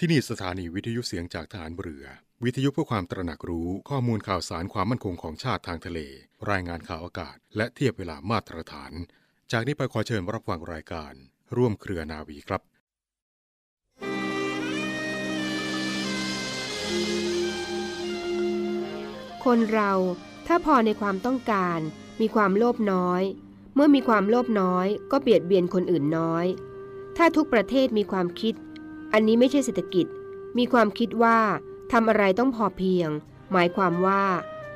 ที่นี่สถานีวิทยุเสียงจากฐานเรือ วิทยุเพื่อความตระหนักรู้ข้อมูลข่าวสารความมั่นคงของชาติทางทะเล รายงานข่าวอากาศ และเทียบเวลามาตรฐาน จากนี้ไปขอเชิญรับฟังรายการ ร่วมเครือนาวีครับคนเราถ้าพอในความต้องการ มีความโลภน้อย เมื่อมีความโลภน้อย ก็เบียดเบียนคนอื่นน้อย ถ้าทุกประเทศมีความคิด อันนี้ไม่ใช่เศรษฐกิจ มีความคิดว่าทำอะไรต้องพอเพียง หมายความว่า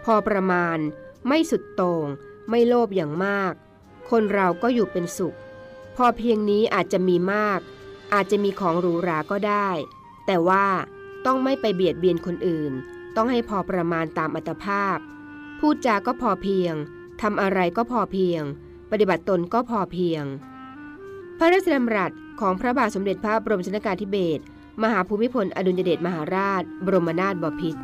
พอประมาณ ไม่สุดโต่งไม่โลภอย่างมาก คนเราก็อยู่เป็นสุข พอเพียงนี้อาจจะมีมาก อาจจะมีของหรูหราก็ได้ แต่ว่าต้องไม่ไปเบียดเบียนคนอื่น ต้องให้พอประมาณตามอัตภาพ พูดจาก็พอเพียงทำอะไรก็พอเพียง ปฏิบัติตนก็พอเพียง พระราชดำรัส ของพระบาทสมเด็จพระบรมชนกาธิเบศรมหาภูมิพลอดุลยเดชมหาราช บรมนาถบพิตร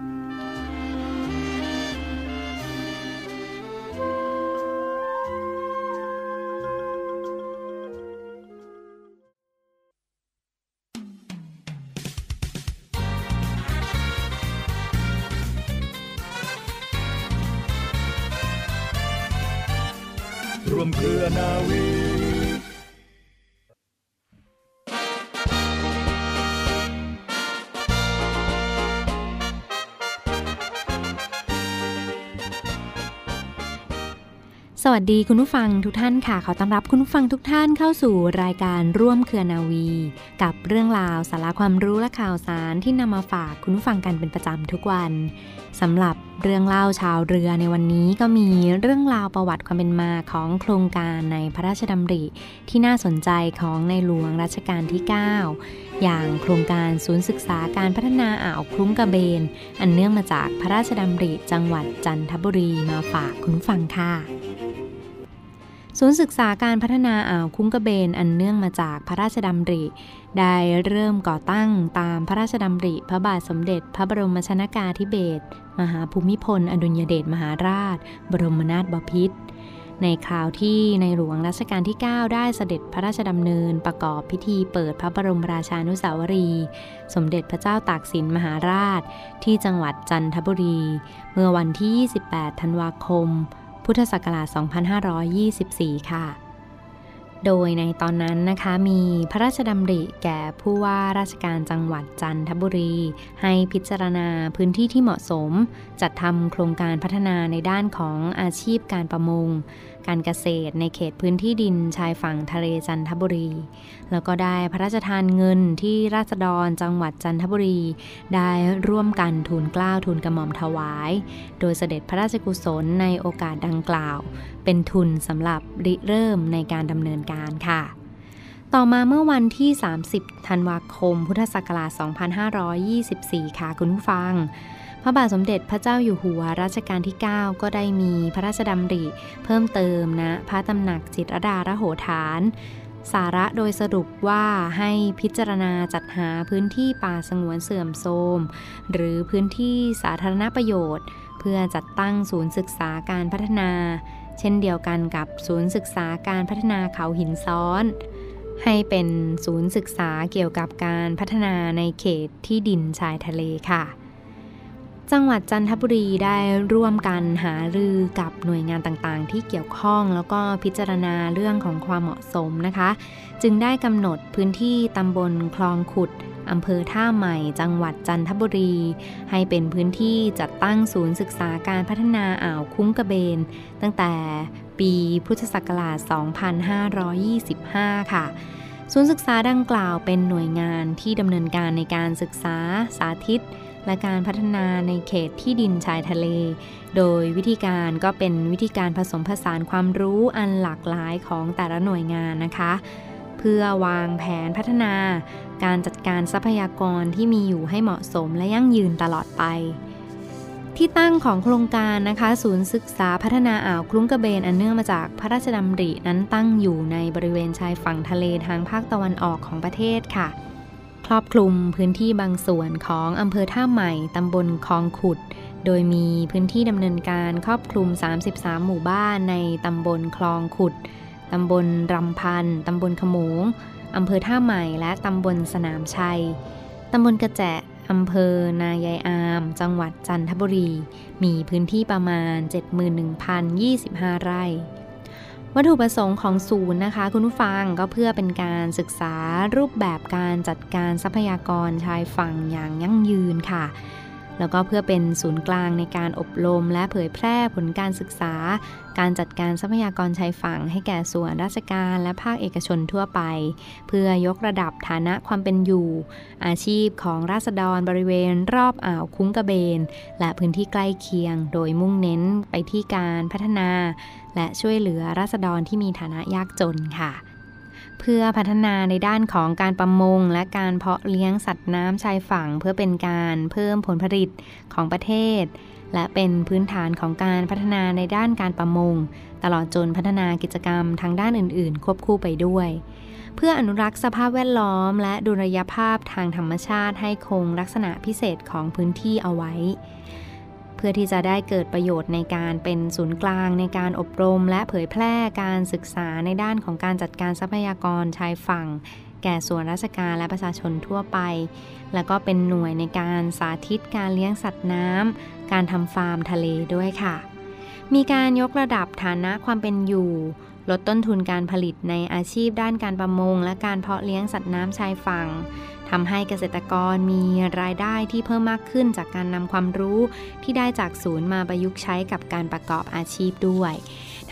วัสดีคุณผู้ฟังทุกท่านค่ะ ขอต้อนรับคุณผู้ฟังทุกท่านเข้าสู่รายการร่วมเครือนาวี กับเรื่องราวสาระความรู้และข่าวสารที่นำมาฝากคุณผู้ฟังกันเป็นประจำทุกวันสำหรับเรื่องเล่าชาวเรือในวันนี้ก็มีเรื่องราวประวัติความเป็นมาของโครงการในพระราชดำริ ที่น่าสนใจของในหลวงรัชกาลที่ 9 อย่างโครงการศูนย์ศึกษาการพัฒนาอ่าวคลุ้งกระเบน อันเนื่องมาจากพระราชดำริจังหวัดจันทบุรีมาฝากคุณฟังค่ะ ศูนย์ศึกษาการพัฒนาอ่าวคุ้งกระเบนอันเนื่องมาจากพระราชดำริ ได้เริ่มก่อตั้งตามพระราชดำริ พระบาทสมเด็จ พระบรมชนากาธิเบศรมหาภูมิพล อดุลยเดชมหาราช บรมนาถบพิตรในคราวที่ในหลวงรัชกาลที่ 9 ได้เสด็จพระราชดำเนินประกอบพิธีเปิดพระบรมราชานุสาวรี สมเด็จพระเจ้าตากสินมหาราช ที่จังหวัดจันทบุรี เมื่อวันที่ 28 ธันวาคม พุทธศักราช 2524 ค่ะ โดยในตอนนั้นนะคะมีพระราชดำริแก่ผู้ว่าราชการจังหวัดจันทบุรี ให้พิจารณาพื้นที่ที่เหมาะสม จัดทำโครงการพัฒนาในด้านของอาชีพการประมง การเกษตรในเขตพื้นที่ดินชายฝั่งทะเลจันทบุรี แล้วก็ได้พระราชทานเงินที่ราษฎรจังหวัดจันทบุรี ได้ร่วมกันทูลเกล้าทูลกระหม่อมถวาย โดยเสด็จพระราชกุศลในโอกาสดังกล่าว เป็นทุนสำหรับริเริ่มในการดำเนินการค่ะต่อมาเมื่อวันที่ 30 ธันวาคม พุทธศักราช 2524 ค่ะคุณผู้ฟัง ระบาทสมเด็จพระเจ้าอยู่หัวรัชกาลที่ 9 ก็ได้มีพระราชดำริ เพิ่มเติมนะพระตำหนักจิตรดาระโหฐาน สาระโดยสรุปว่าให้พิจารณาจัดหาพื้นที่ป่าสงวนเสื่อมโทรมหรือพื้นที่สาธารณประโยชน์ เพื่อจัดตั้งศูนย์ศึกษาการพัฒนา เช่นเดียวกันกับศูนย์ศึกษาการพัฒนาเขาหินซ้อนให้เป็นศูนย์ศึกษาเกี่ยวกับการพัฒนาในเขตที่ดินชายทะเลค่ะ จังหวัดจันทบุรีได้ร่วมกันหารือกับหน่วยงานต่างๆ ที่เกี่ยวข้องแล้วก็พิจารณาเรื่องของความเหมาะสมนะคะ จึงได้กำหนดพื้นที่ตำบลคลองขุดอำเภอท่าใหม่ จังหวัดจันทบุรี ให้เป็นพื้นที่จัดตั้งศูนย์ศึกษาการพัฒนาอ่าวคุ้งกระเบน ตั้งแต่ปีพุทธศักราช 2525 ค่ะศูนย์ศึกษาดังกล่าวเป็นหน่วยงานที่ดำเนินการในการศึกษาสาธิต และการพัฒนาในเขตที่ดินชายทะเล โดยวิธีการก็เป็นวิธีการผสมผสานความรู้อันหลากหลายของแต่ละหน่วยงานนะคะ เพื่อวางแผนพัฒนา การจัดการทรัพยากรที่มีอยู่ให้เหมาะสมและยั่งยืนตลอดไปที่ตั้งของโครงการนะคะ ศูนย์ศึกษาพัฒนาอ่าวคลุ้งกระเบนอันเนื่องมาจากพระราชดำรินั้นตั้งอยู่ในบริเวณชายฝั่งทะเลทางภาคตะวันออกของประเทศค่ะ ครอบคลุมพื้นที่บางส่วนของอำเภอท่าใหม่ตำบลคลองขุด โดยมีพื้นที่ดำเนินการครอบคลุม 33 หมู่บ้านในตำบลคลองขุด ตำบลรำพัน ตำบลขโมงอำเภอท่าใหม่ และตำบลสนามชัย ตำบลกระแจะอำเภอนายายอาม จังหวัดจันทบุรี มีพื้นที่ประมาณ 71,025 ไร่ วัตถุประสงค์ของศูนย์นะคะ คุณผู้ฟังก็เพื่อเป็นการศึกษารูปแบบการจัดการทรัพยากรชายฝั่งอย่างยั่งยืนค่ะ แล้วก็เพื่อเป็นศูนย์กลางในการอบรมและเผยแพร่ผลการศึกษา การจัดการทรัพยากรชายฝั่ง ให้แก่ส่วนราชการและภาคเอกชนทั่วไป เพื่อยกระดับฐานะความเป็นอยู่ อาชีพของราษฎรบริเวณ รอบอ่าวคุ้งกระเบน และพื้นที่ใกล้เคียง โดยมุ่งเน้นไปที่การพัฒนา และช่วยเหลือราษฎรที่มีฐานะยากจนค่ะ เพื่อพัฒนาในด้านของการประมง และการเพาะเลี้ยงสัตว์น้ำชายฝั่ง เพื่อเป็นการเพิ่มผลผลิตของประเทศ และเป็นพื้นฐานของการพัฒนาในด้านการประมง ตลอดจนพัฒนากิจกรรมทางด้านอื่น ๆ ควบคู่ไปด้วย เพื่ออนุรักษ์สภาพแวดล้อม และดุลยภาพทางธรรมชาติให้คงลักษณะพิเศษของพื้นที่เอาไว้ เพื่อที่จะได้เกิดประโยชน์ในการเป็นศูนย์กลางในการอบรม และเผยแพร่การศึกษาในด้านของการจัดการทรัพยากรชายฝั่ง แก่ส่วนราชการและประชาชนทั่วไป และก็เป็นหน่วยในการสาธิตการเลี้ยงสัตว์น้ำการทำฟาร์มทะเลด้วยค่ะ มีการยกระดับฐานะความเป็นอยู่ลดต้นทุนการผลิตในอาชีพด้านการประมง และการเพาะเลี้ยงสัตว์น้ำชายฝั่ง ทำให้เกษตรกรมีรายได้ที่เพิ่มมากขึ้นจากการนำความรู้ที่ได้จากศูนย์มาประยุกต์ใช้กับการประกอบอาชีพด้วย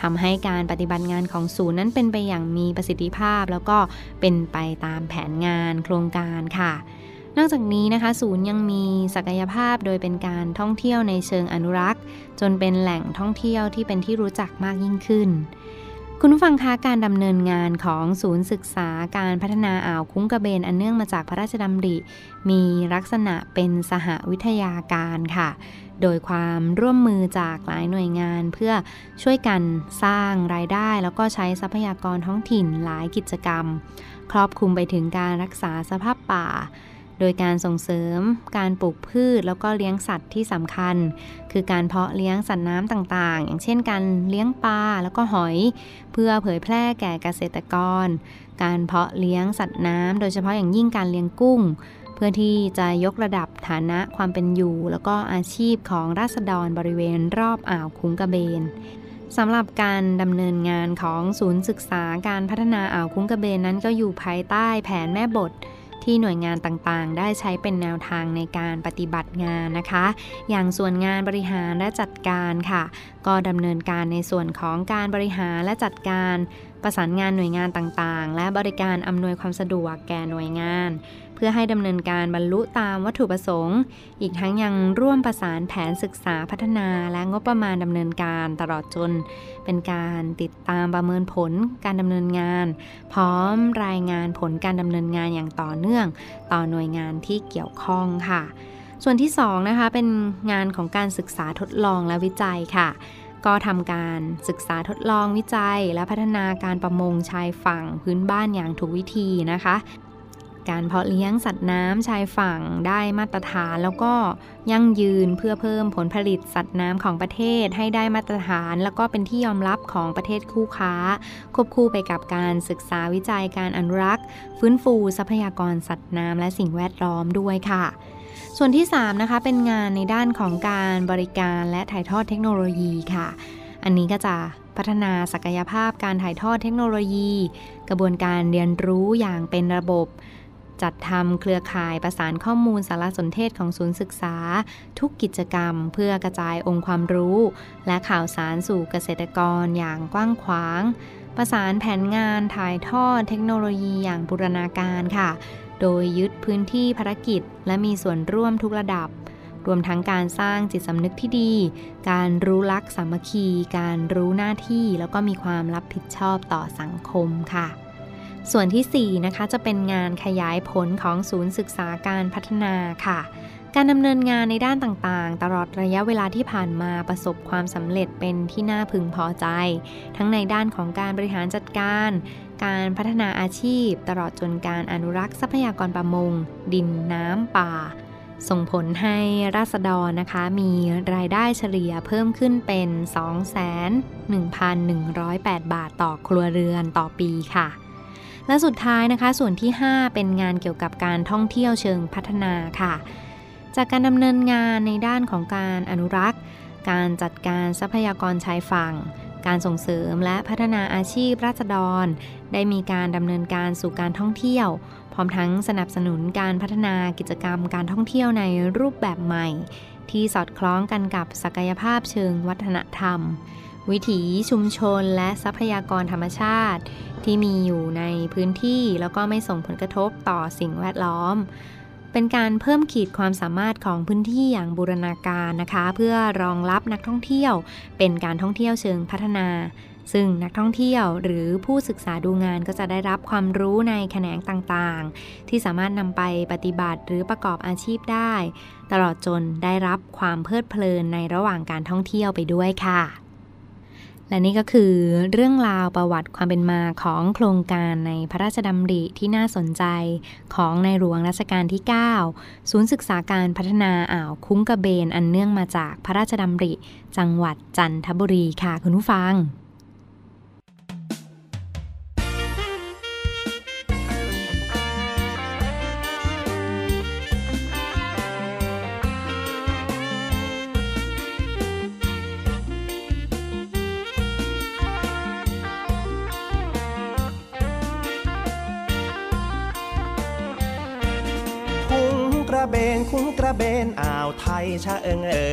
ทำให้การปฏิบัติงานของศูนย์นั้นเป็นไปอย่างมีประสิทธิภาพ แล้วก็เป็นไปตามแผนงานโครงการค่ะนอกจากนี้นะคะศูนย์ยังมีศักยภาพโดยเป็นการท่องเที่ยวในเชิงอนุรักษ์ จนเป็นแหล่งท่องเที่ยวที่เป็นที่รู้จักมากยิ่งขึ้น คุณผู้ฟังคะการดำเนินงานของศูนย์ศึกษาการพัฒนาอ่าวคุ้งกระเบนอันเนื่องมาจากพระราชดำริ มีลักษณะเป็นสหวิทยาการค่ะ โดยความร่วมมือจากหลายหน่วยงานเพื่อช่วยกันสร้างรายได้ แล้วก็ใช้ทรัพยากรท้องถิ่นหลายกิจกรรม ครอบคลุมไปถึงการรักษาสภาพป่า โดยการส่งเสริมการปลูกพืชแล้วก็เลี้ยงสัตว์ที่สำคัญ คือการเพาะเลี้ยงสัตว์น้ำต่างๆ อย่างเช่นการเลี้ยงปลาแล้วก็หอย เพื่อเผยแพร่แก่เกษตรกร การเพาะเลี้ยงสัตว์น้ำโดยเฉพาะอย่างยิ่งการเลี้ยงกุ้ง เพื่อที่จะยกระดับฐานะความเป็นอยู่ แล้วก็อาชีพของราษฎรบริเวณรอบอ่าวคุ้งกระเบนสำหรับการดำเนินงานของศูนย์ศึกษาการพัฒนาอ่าวคุ้งกระเบนนั้นก็อยู่ภายใต้แผนแม่บท ที่หน่วยงานต่างๆ ได้ใช้เป็นแนวทางในการปฏิบัติงานนะคะ อย่างส่วนงานบริหารและจัดการค่ะ ก็ดำเนินการในส่วนของการบริหารและจัดการ ประสานงานหน่วยงานต่างๆ และบริการอำนวยความสะดวกแก่หน่วยงาน เพื่อให้ดำเนินการบรรลุตามวัตถุประสงค์ อีกทั้งยังร่วมประสานแผนศึกษาพัฒนาและงบประมาณดำเนินการตลอดจน เป็นการติดตามประเมินผลการดำเนินงาน พร้อมรายงานผลการดำเนินงานอย่างต่อเนื่อง ต่อหน่วยงานที่เกี่ยวข้องค่ะ ส่วนที่2นะคะเป็นงานของการศึกษาทดลองและวิจัยค่ะก็ทำการศึกษาทดลองวิจัย และพัฒนาการประมงชายฝั่งพื้นบ้านอย่างถูกวิธีนะคะ การเพาะเลี้ยงสัตว์น้ำชายฝั่งได้มาตรฐาน แล้วก็ยั่งยืนเพื่อเพิ่มผลผลิตสัตว์น้ำของประเทศให้ได้มาตรฐาน แล้วก็เป็นที่ยอมรับของประเทศคู่ค้า ควบคู่ไปกับการศึกษาวิจัยการอนุรักษ์ ฟื้นฟูทรัพยากรสัตว์น้ำและสิ่งแวดล้อมด้วยค่ะส่วนที่ 3 นะคะ เป็นงานในด้านของการบริการและถ่ายทอดเทคโนโลยีค่ะ อันนี้ก็จะพัฒนาศักยภาพการถ่ายทอดเทคโนโลยี กระบวนการเรียนรู้อย่างเป็นระบบ จัดทำเครือข่ายประสานข้อมูลสารสนเทศของศูนย์ศึกษา ทุกกิจกรรมเพื่อกระจายองค์ความรู้ และข่าวสารสู่เกษตรกรอย่างกว้างขวาง ประสานแผนงานถ่ายทอดเทคโนโลยีอย่างบูรณาการค่ะ โดยยึดพื้นที่ภารกิจ และมีส่วนร่วมทุกระดับ รวมทั้งการสร้างจิตสำนึกที่ดี การรู้ลักสามัคคี การรู้หน้าที่ แล้วก็มีความรับผิดชอบต่อสังคมค่ะ ส่วนที่ 4 นะคะจะเป็นงานขยายผลของศูนย์ศึกษาการพัฒนาค่ะ การดำเนินงานในด้านต่างๆ ตลอดระยะเวลาที่ผ่านมาประสบความสำเร็จเป็นที่น่าพึงพอใจ ทั้งในด้านของการบริหารจัดการ การพัฒนาอาชีพ ตลอดจนการอนุรักษ์ทรัพยากรประมง ดินน้ำป่า ส่งผลให้ราษฎรนะคะ มีรายได้เฉลี่ยเพิ่มขึ้นเป็น 2 1 1 0 8 บาทต่อครัวเรือนต่อปีค่ะ และสุดท้ายนะคะ ส่วนที่ 5 เป็นงานเกี่ยวกับการท่องเที่ยวเชิงพัฒนาค่ะ จากการดำเนินงานในด้านของการอนุรักษ์ การจัดการทรัพยากรชายฝั่ง การส่งเสริมและพัฒนาอาชีพราษฎร ได้มีการดำเนินการสู่การท่องเที่ยว พร้อมทั้งสนับสนุนการพัฒนากิจกรรมการท่องเที่ยวในรูปแบบใหม่ ที่สอดคล้องกันกับศักยภาพเชิงวัฒนธรรม วิถีชุมชนและทรัพยากรธรรมชาติ ที่มีอยู่ในพื้นที่แล้วก็ไม่ส่งผลกระทบต่อสิ่งแวดล้อม เป็นการเพิ่มขีดความสามารถของพื้นที่อย่างบูรณาการนะคะ เพื่อรองรับนักท่องเที่ยว เป็นการท่องเที่ยวเชิงพัฒนา ซึ่งนักท่องเที่ยวหรือผู้ศึกษาดูงานก็จะได้รับความรู้ในแขนงต่างๆ ที่สามารถนำไปปฏิบัติหรือประกอบอาชีพได้ ตลอดจนได้รับความเพลิดเพลินในระหว่างการท่องเที่ยวไปด้วยค่ะ และนี่ก็คือเรื่องราวประวัติความเป็นมาของโครงการในพระราชดำริที่น่าสนใจของในหลวงรัชกาลที่ 9 ศูนย์ศึกษาการพัฒนาอ่าวคุ้งกระเบนอันเนื่องมาจากพระราชดำริ จังหวัดจันทบุรีค่ะคุณผู้ฟัง งกระเบนอ่าวไทยชะเอิงเอ่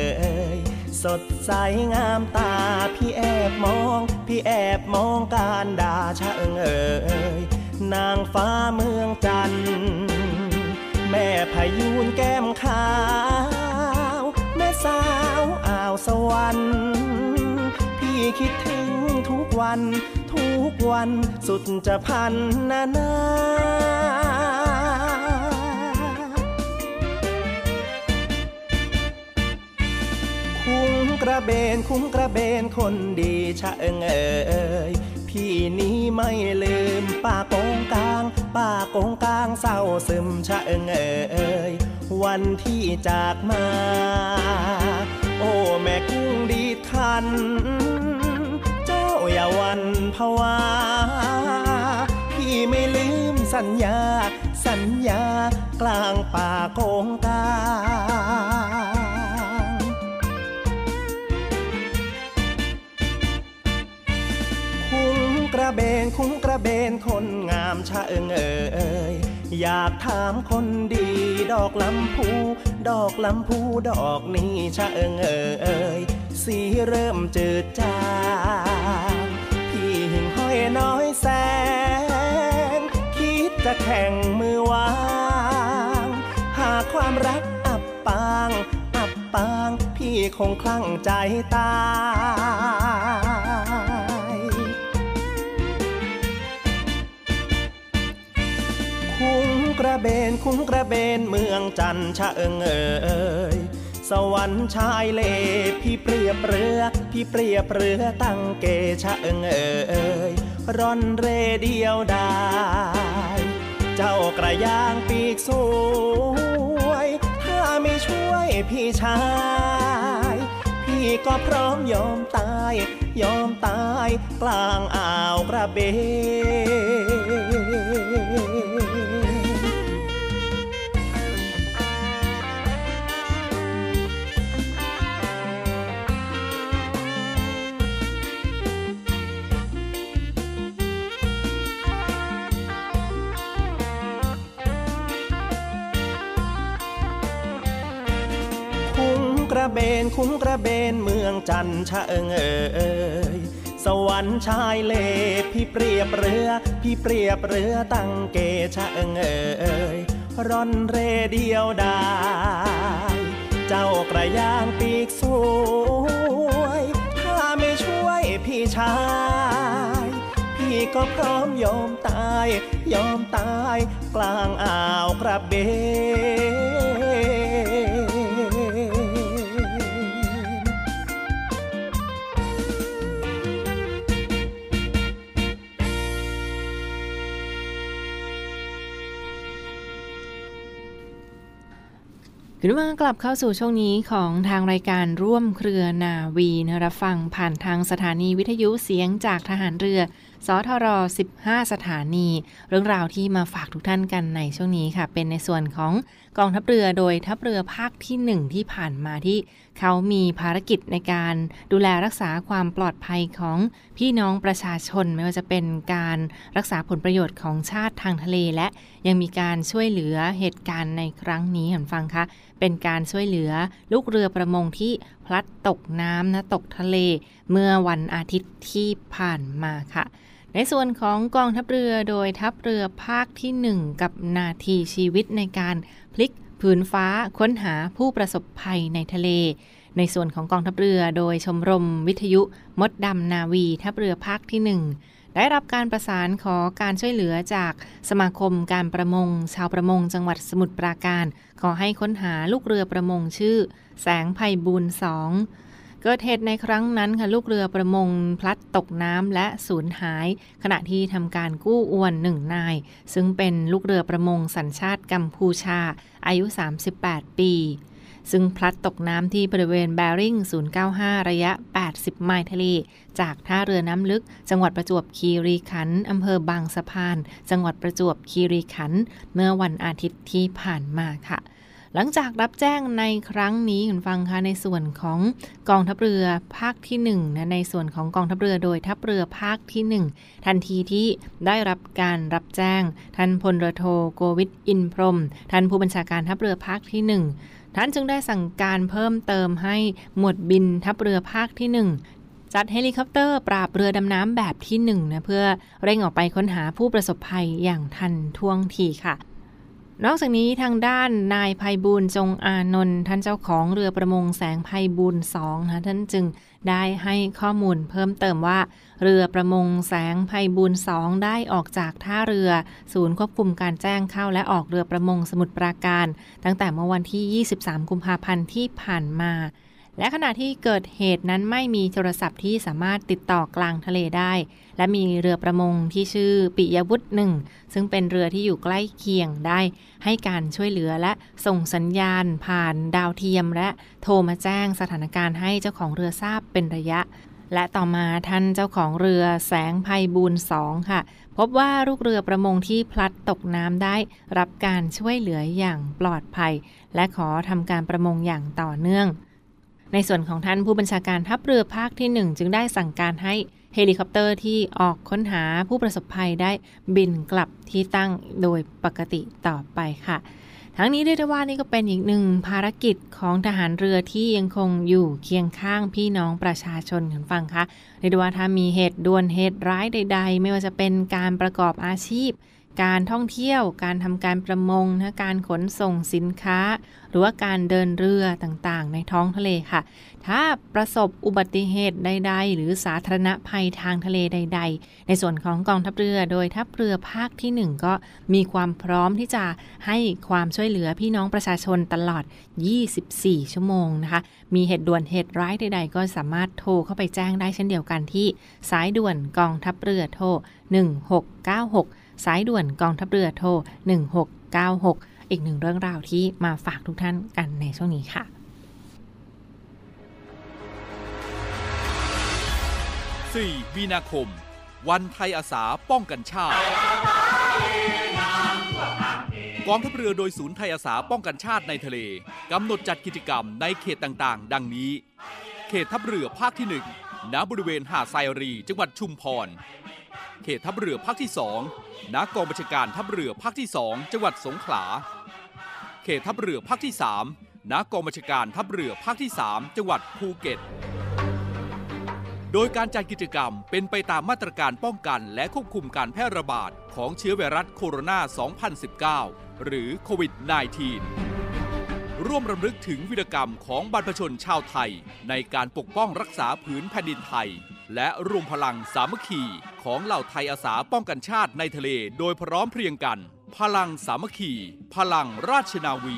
ยสดใสงามตาพี่แอบมอง พี่แอบมองการดาชะเอิงเอ่ยนางฟ้าเมืองจันทร์แม่พายุนแก้มขาว แม่สาวอ่าวสวรรค์พี่คิดถึงทุกวัน ทุกวันสุดจะพันนานา กระเบนคุ้งกระเบนคนดีชะเอิงเอ่ยพี่นี้ไม่ลืมป้าโกงกลางป้าโกงกลางเศร้าซึมชะเอิงเอ่ยวันที่จากมา โอ้แม่กุ้งดีดคัน เจ้าอย่าวันภาวาพี่ไม่ลืมสัญญา สัญญากลางป่าโก ระเบนคนงามชะเอิงเอ่ยอยากถามคนดี ดอกลำพู ดอกลำพูดอกนี้ชะเอิงเอ่ยสีเริ่มจืดจางพี่หิ่งห้อยน้อยแสง คิดจะแข่งมือวาง หาความรักอับปาง อับปาง พี่คงคลั่งใจตา กระเบนคุ้งกระเบนเมืองจันชะเอิงเอ่ยสวรรค์ชายเลพี่เปรียบเรือพี่เปรียบเรือตั้งเกชะเอิงเอ่ยร่อนเรเดียวได้เจ้ากระยางปีกสวย ถ้าไม่ช่วยพี่ชาย พี่ก็พร้อมยอมตาย ยอมตายกลางอ่าวกระเบน เบนคุ้งกระเบนเมืองจันชะเอิงเอ่ยสวรรค์ชายเลพี่เปรียบเรือ พี่เปรียบเรือตั้งเกชะเอิงเอ่ยร่อนเรเดียวได้เจ้ากระยางปีกสวย ถ้าไม่ช่วยพี่ชาย พี่ก็พร้อมยอมตาย ยอมตาย กลางอ่าวกระเบน คุณผู้ฟังกลับเข้าสู่ช่วงนี้ของทางรายการร่วมเครือนาวีนะรับฟังผ่านทางสถานีวิทยุเสียงจากทหารเรือสทร 15 สถานี เรื่องราวที่มาฝากทุกท่านกันในช่วงนี้ค่ะ เป็นในส่วนของกองทัพเรือโดยทัพเรือภาคที่ 1 ที่ผ่านมาที่เขามีภารกิจในการดูแลรักษาความปลอดภัยของพี่น้องประชาชน ไม่ว่าจะเป็นการรักษาผลประโยชน์ของชาติทางทะเล และยังมีการช่วยเหลือเหตุการณ์ในครั้งนี้เห็นฟังคะเป็นการช่วยเหลือลูกเรือประมงที่ พลัดตกน้ำนะตกทะเลเมื่อวันอาทิตย์ที่ผ่านมาค่ะ ในส่วนของกองทัพเรือโดยทัพเรือภาคที่ 1 กับนาทีชีวิตในการพลิกผืนฟ้าค้นหาผู้ประสบภัยในทะเล ในส่วนของกองทัพเรือโดยชมรมวิทยุมดดำนาวีทัพเรือภาคที่ 1 ได้รับการประสานขอการช่วยเหลือจากสมาคมการประมง ชาวประมงจังหวัดสมุทรปราการ ขอให้ค้นหาลูกเรือประมงชื่อ แสงไพบูลสองเกิดเหตุในครั้งนั้นค่ะลูกเรือประมงพลัดตกน้ำและสูญหาย ขณะที่ทำการกู้อวนหนึ่งนาย ซึ่งเป็นลูกเรือประมงสัญชาติกัมพูชา อายุ 38 ปี ซึ่งพลัดตกน้ำที่บริเวณแบริ่ง 095 ระยะ 80 ไมล์ทะเล จากท่าเรือน้ำลึก จังหวัดประจวบคีรีขันธ์อำเภอบางสะพาน จังหวัดประจวบคีรีขันธ์เมื่อวันอาทิตย์ที่ผ่านมาค่ะหลังจากรับแจ้งในครั้งนี้คุณฟังคะในส่วนของกองทัพเรือภาคที่1นะในส่วนของกองทัพเรือโดยทัพเรือภาคที่ 1 ทันทีที่ได้รับการรับแจ้ง ท่านพลเรือโทโกวิทอินพรม ท่านผู้บัญชาการทัพเรือภาคที่ 1 ท่านจึงได้สั่งการเพิ่มเติมให้หมวดบินทัพเรือภาคที่ 1จัดเฮลิคอปเตอร์ปราบเรือดำน้ำแบบที่1นะเพื่อเร่งออกไปค้นหาผู้ประสบภัยอย่างทันท่วงทีค่ะ นอกจากนี้ทางด้านนายไพบูลย์จงอานนท์ท่านเจ้าของเรือประมงแสงไพบูลย์สองนะท่านจึงได้ให้ข้อมูลเพิ่มเติมว่า เรือประมงแสงไพบูลย์สองได้ออกจากท่าเรือ ศูนย์ควบคุมการแจ้งเข้าและออกเรือประมงสมุทรปราการ ตั้งแต่เมื่อวันที่ 23 กุมภาพันธ์ที่ผ่านมา และขณะที่เกิดเหตุนั้นไม่มีโทรศัพท์ที่สามารถติดต่อกลางทะเลได้ และมีเรือประมงที่ชื่อปิยวุฒิหนึ่งซึ่งเป็นเรือที่อยู่ใกล้เคียงได้ ให้การช่วยเหลือและส่งสัญญาณผ่านดาวเทียม และโทรมาแจ้งสถานการณ์ให้เจ้าของเรือทราบเป็นระยะ และต่อมาท่านเจ้าของเรือแสงภัยบูลสองค่ะ พบว่าลูกเรือประมงที่พลัดตกน้ำได้ รับการช่วยเหลืออย่างปลอดภัย และขอทำการประมงอย่างต่อเนื่อง ในส่วนของท่านผู้บัญชาการทัพเรือภาคที่ 1 จึงได้สั่งการให้เฮลิคอปเตอร์ที่ออกค้นหาผู้ประสบภัยได้บินกลับที่ตั้งโดยปกติต่อไปค่ะ ทั้งนี้เรียกได้ว่านี่ก็เป็นอีกหนึ่งภารกิจของทหารเรือที่ยังคงอยู่เคียงข้างพี่น้องประชาชนคุณฟังคะเรียกได้ว่าถ้ามีเหตุด่วนเหตุร้ายใด ๆ ไม่ว่าจะเป็นการประกอบอาชีพ การท่องเที่ยว การทำการประมงนะการขนส่งสินค้า หรือว่าการเดินเรือต่างๆ ในท้องทะเลค่ะ ถ้าประสบอุบัติเหตุใด ๆ หรือสาธารณภัยทางทะเลใด ๆ ในส่วนของกองทัพเรือ โดยทัพเรือภาคที่ 1 ก็มีความพร้อมที่จะให้ความช่วยเหลือพี่น้องประชาชนตลอด 24 ชั่วโมงนะคะ มีเหตุด่วนเหตุร้ายใด ๆ ก็สามารถโทรเข้าไปแจ้งได้เช่นเดียวกันที่สายด่วนกองทัพเรือโทร1696 สายด่วนกองทัพเรือโทร 1696 อีกหนึ่งเรื่องราวที่มาฝากทุกท่านกันในช่วงนี้ค่ะ 4 มีนาคม วันไทยอาสาป้องกันชาติ กองทัพเรือโดยศูนย์ไทยอาสาป้องกันชาติในทะเลกำหนดจัดกิจกรรมในเขตต่างๆ ดังนี้ เขตทัพเรือภาคที่ 1ณบริเวณหาดไซรี จังหวัดชุมพร เขตทัพเรือภาคที่2ณกองบัญชาการทัพเรือภาคที่ 2 จังหวัดสงขลา เขตทัพเรือภาคที่3ณกองบัญชาการทัพเรือภาคที่ 3 จังหวัดภูเก็ต โดยการจัดกิจกรรมเป็นไปตามมาตรการป้องกันและควบคุมการแพร่ระบาดของเชื้อไวรัสโคโรนา 2019 หรือโควิด -19 ร่วมรำลึกถึงวีรกรรมของบรรพชนชาวไทย ในการปกป้องรักษาผืนแผ่นดินไทย และรวมพลังสามัคคีของเหล่าไทยอาสาป้องกันชาติในทะเลโดยพร้อมเพรียงกัน พลังสามัคคี พลังราชนาวี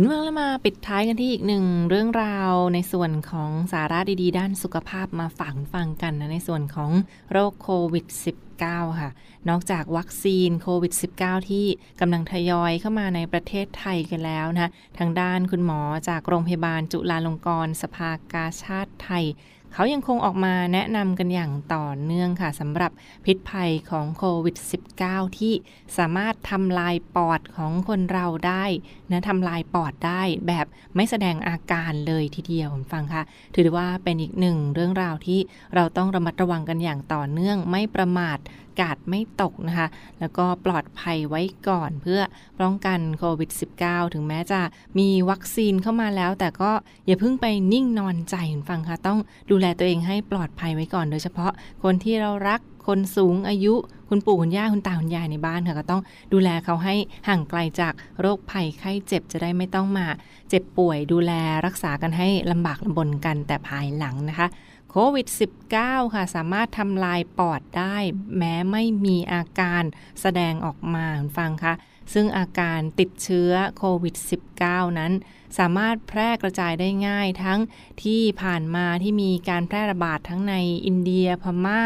คุณเมืองแล้วมาปิดท้ายกันที่อีกหนึ่งเรื่องราวในส่วนของสาระดีๆ ด้านสุขภาพมาฝากฟังกันนะในส่วนของโรคโควิด -19 ค่ะ นอกจากวัคซีนโควิด -19 ที่กำลังทยอยเข้ามาในประเทศไทยกันแล้วนะทางด้านคุณหมอจากโรงพยาบาลจุฬาลงกรณ์สภากาชาติไทย เขายังคงออกมาแนะนำกันอย่างต่อเนื่องค่ะสำหรับพิษภัยของโควิด -19 ที่สามารถทำลายปอดของคนเราได้นะทำลายปอดได้แบบไม่แสดงอาการเลยทีเดียวฟังค่ะ ถือว่าเป็นอีกหนึ่งเรื่องราวที่เราต้องระมัดระวังกันอย่างต่อเนื่องไม่ประมาท กาดไม่ตกนะคะ แล้วก็ปลอดภัยไว้ก่อนเพื่อป้องกันโควิด -19 ถึงแม้จะมีวัคซีนเข้ามาแล้ว แต่ก็อย่าเพิ่งไปนิ่งนอนใจฟังค่ะ ต้องดูแลตัวเองให้ปลอดภัยไว้ก่อน โดยเฉพาะคนที่เรารักคนสูงอายุคุณปู่คุณย่าคุณตาคุณยายในบ้านค่ะก็ต้องดูแลเขาให้ห่างไกลจากโรคภัยไข้เจ็บจะได้ไม่ต้องมา เจ็บป่วยดูแลรักษากันให้ลำบากลำบนกันแต่ภายหลังนะคะ โควิด -19 ค่ะ สามารถทำลายปอดได้ แม้ไม่มีอาการแสดงออกมาฟังคะซึ่งอาการติดเชื้อโควิด -19 นั้น สามารถแพร่กระจายได้ง่ายทั้งที่ผ่านมาที่มีการแพร่ระบาดทั้งในอินเดียพมา่า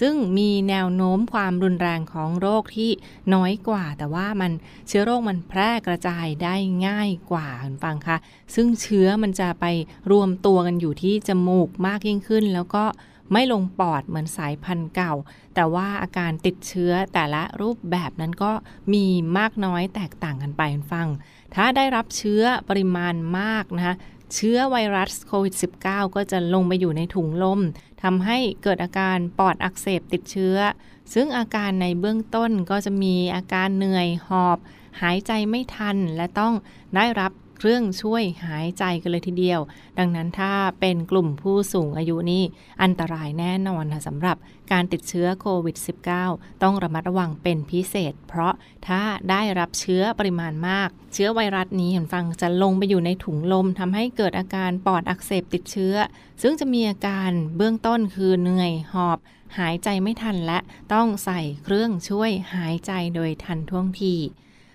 ซึ่งมีแนวโน้มความรุนแรงของโรคที่น้อยกว่า แต่ว่ามันเชื้อโรคมันแพร่กระจายได้ง่ายกว่าคุณฟังคะซึ่งเชื้อมันจะไปรวมตัวกันอยู่ที่จมูกมากยิ่งขึ้น แล้วก็ไม่ลงปอดเหมือนสายพันธุ์เก่า แต่ว่าอาการติดเชื้อแต่ละรูปแบบนั้นก็มีมากน้อยแตกต่างกันไปฟัง ถ้าได้รับเชื้อปริมาณมากนะคะเชื้อไวรัสโควิด -19 ก็จะลงไปอยู่ในถุงลมทำให้เกิดอาการปอดอักเสบติดเชื้อ ซึ่งอาการในเบื้องต้นก็จะมีอาการเหนื่อยหอบ หายใจไม่ทันและต้องได้รับ เครื่องช่วยหายใจกันเลยทีเดียว ดังนั้นถ้าเป็นกลุ่มผู้สูงอายุนี่อันตรายแน่นอนค่ะสำหรับการติดเชื้อโควิด -19 ต้องระมัดระวังเป็นพิเศษ เพราะถ้าได้รับเชื้อปริมาณมาก เชื้อไวรัสนี้เห็นฟังจะลงไปอยู่ในถุงลมทำให้เกิดอาการปอดอักเสบติดเชื้อ ซึ่งจะมีอาการเบื้องต้นคือเหนื่อยหอบหายใจไม่ทันและต้องใส่เครื่องช่วยหายใจโดยทันท่วงที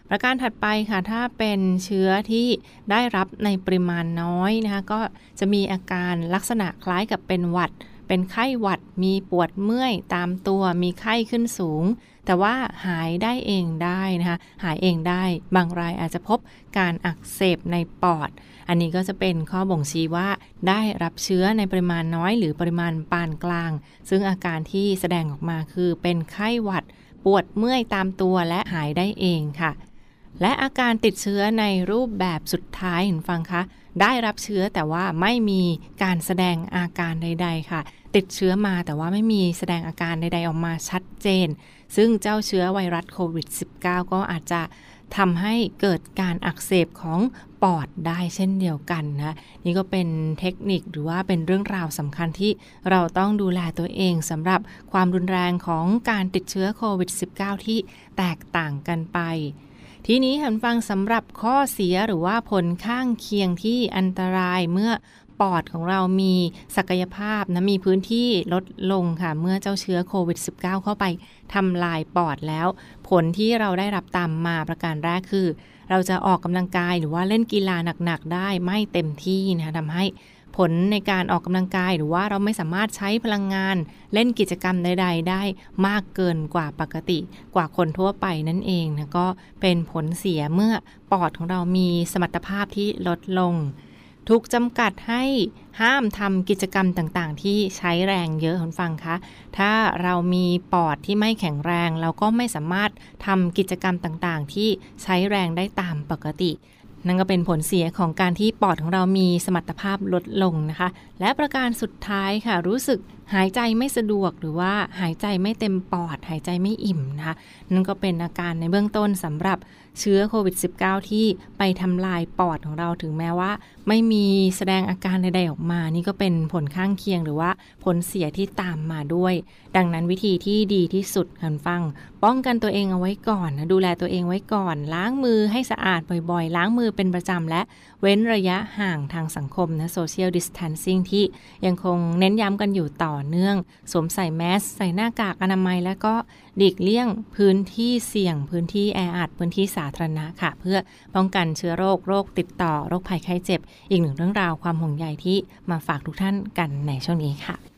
ประการถัดไปค่ะถ้าเป็นเชื้อที่ได้รับในปริมาณน้อยนะคะก็จะมีอาการลักษณะคล้ายกับเป็นหวัด เป็นไข้หวัดมีปวดเมื่อยตามตัวมีไข้ขึ้นสูง แต่ว่าหายได้เองได้นะคะหายเองได้ บางรายอาจจะพบการอักเสบในปอด อันนี้ก็จะเป็นข้อบ่งชี้ว่าได้รับเชื้อในปริมาณน้อย หรือปริมาณปานกลาง ซึ่งอาการที่แสดงออกมาคือเป็นไข้หวัด ปวดเมื่อยตามตัวและหายได้เองค่ะ และอาการติดเชื้อในรูปแบบสุดท้ายเห็นฟังคะได้รับเชื้อแต่ว่าไม่มีการแสดงอาการใด ๆ ค่ะ ติดเชื้อมาแต่ว่าไม่มีแสดงอาการใด ๆ ออกมาชัดเจน ซึ่งเจ้าเชื้อไวรัสโควิด -19 ก็อาจจะทำให้เกิดการอักเสบของปอดได้เช่นเดียวกันนะ นี่ก็เป็นเทคนิคหรือว่าเป็นเรื่องราวสำคัญที่เราต้องดูแลตัวเองสำหรับความรุนแรงของการติดเชื้อโควิด -19 ที่แตกต่างกันไป ทีนี้หันฟังสำหรับข้อเสียหรือว่าผลข้างเคียงที่อันตรายเมื่อปอดของเรามีศักยภาพนะมีพื้นที่ลดลงค่ะ เมื่อเจ้าเชื้อโควิด -19 เข้าไปทำลายปอดแล้ว ผลที่เราได้รับตามมาประการแรกคือ เราจะออกกำลังกายหรือว่าเล่นกีฬาหนักๆได้ไม่เต็มที่นะคะทำให้ ผลในการออกกำลังกาย หรือว่าเราไม่สามารถใช้พลังงาน เล่นกิจกรรมใด ๆ ได้มากเกินกว่าปกติกว่าคนทั่วไปนั่นเองนะก็เป็นผลเสียเมื่อปอดของเรามีสมรรถภาพที่ลดลงถูกจำกัดให้ห้ามทำกิจกรรมต่างๆ ที่ใช้แรงเยอะคุณฟังคะ ถ้าเรามีปอดที่ไม่แข็งแรง เราก็ไม่สามารถทำกิจกรรมต่างๆ ที่ใช้แรงได้ตามปกติ นั่นก็เป็นผลเสียของการที่ปอดของเรามีสมรรถภาพลดลงนะคะ และประการสุดท้ายค่ะ รู้สึกหายใจไม่สะดวกหรือว่าหายใจไม่เต็มปอด หายใจไม่อิ่มนะคะนั่นก็เป็นอาการในเบื้องต้นสำหรับ เชื้อโควิด -19 ที่ไปทำลายปอดของเราถึงแม้ว่า ไม่มีแสดงอาการใดๆออกมา นี่ก็เป็นผลข้างเคียงหรือว่าผลเสียที่ตามมาด้วย ดังนั้นวิธีที่ดีที่สุดคันฟัง ป้องกันตัวเองเอาไว้ก่อนนะดูแลตัวเองไว้ก่อน ล้างมือให้สะอาดบ่อยๆ ล้างมือเป็นประจำและเว้นระยะห่างทางสังคมนะ social distancing ที่ยังคงเน้นย้ำกันอยู่ต่อเนื่อง สวมใส่แมส ใส่หน้ากากอนามัยและก็ หลีกเลี่ยงพื้นที่เสี่ยง พื้นที่แออัดพื้นที่สาธารณะค่ะ เพื่อป้องกันเชื้อโรคโรคติดต่อโรคภัยไข้เจ็บ อีกหนึ่งเรื่องราวความห่วงใยที่มาฝากทุกท่านกันในช่วงนี้ค่ะ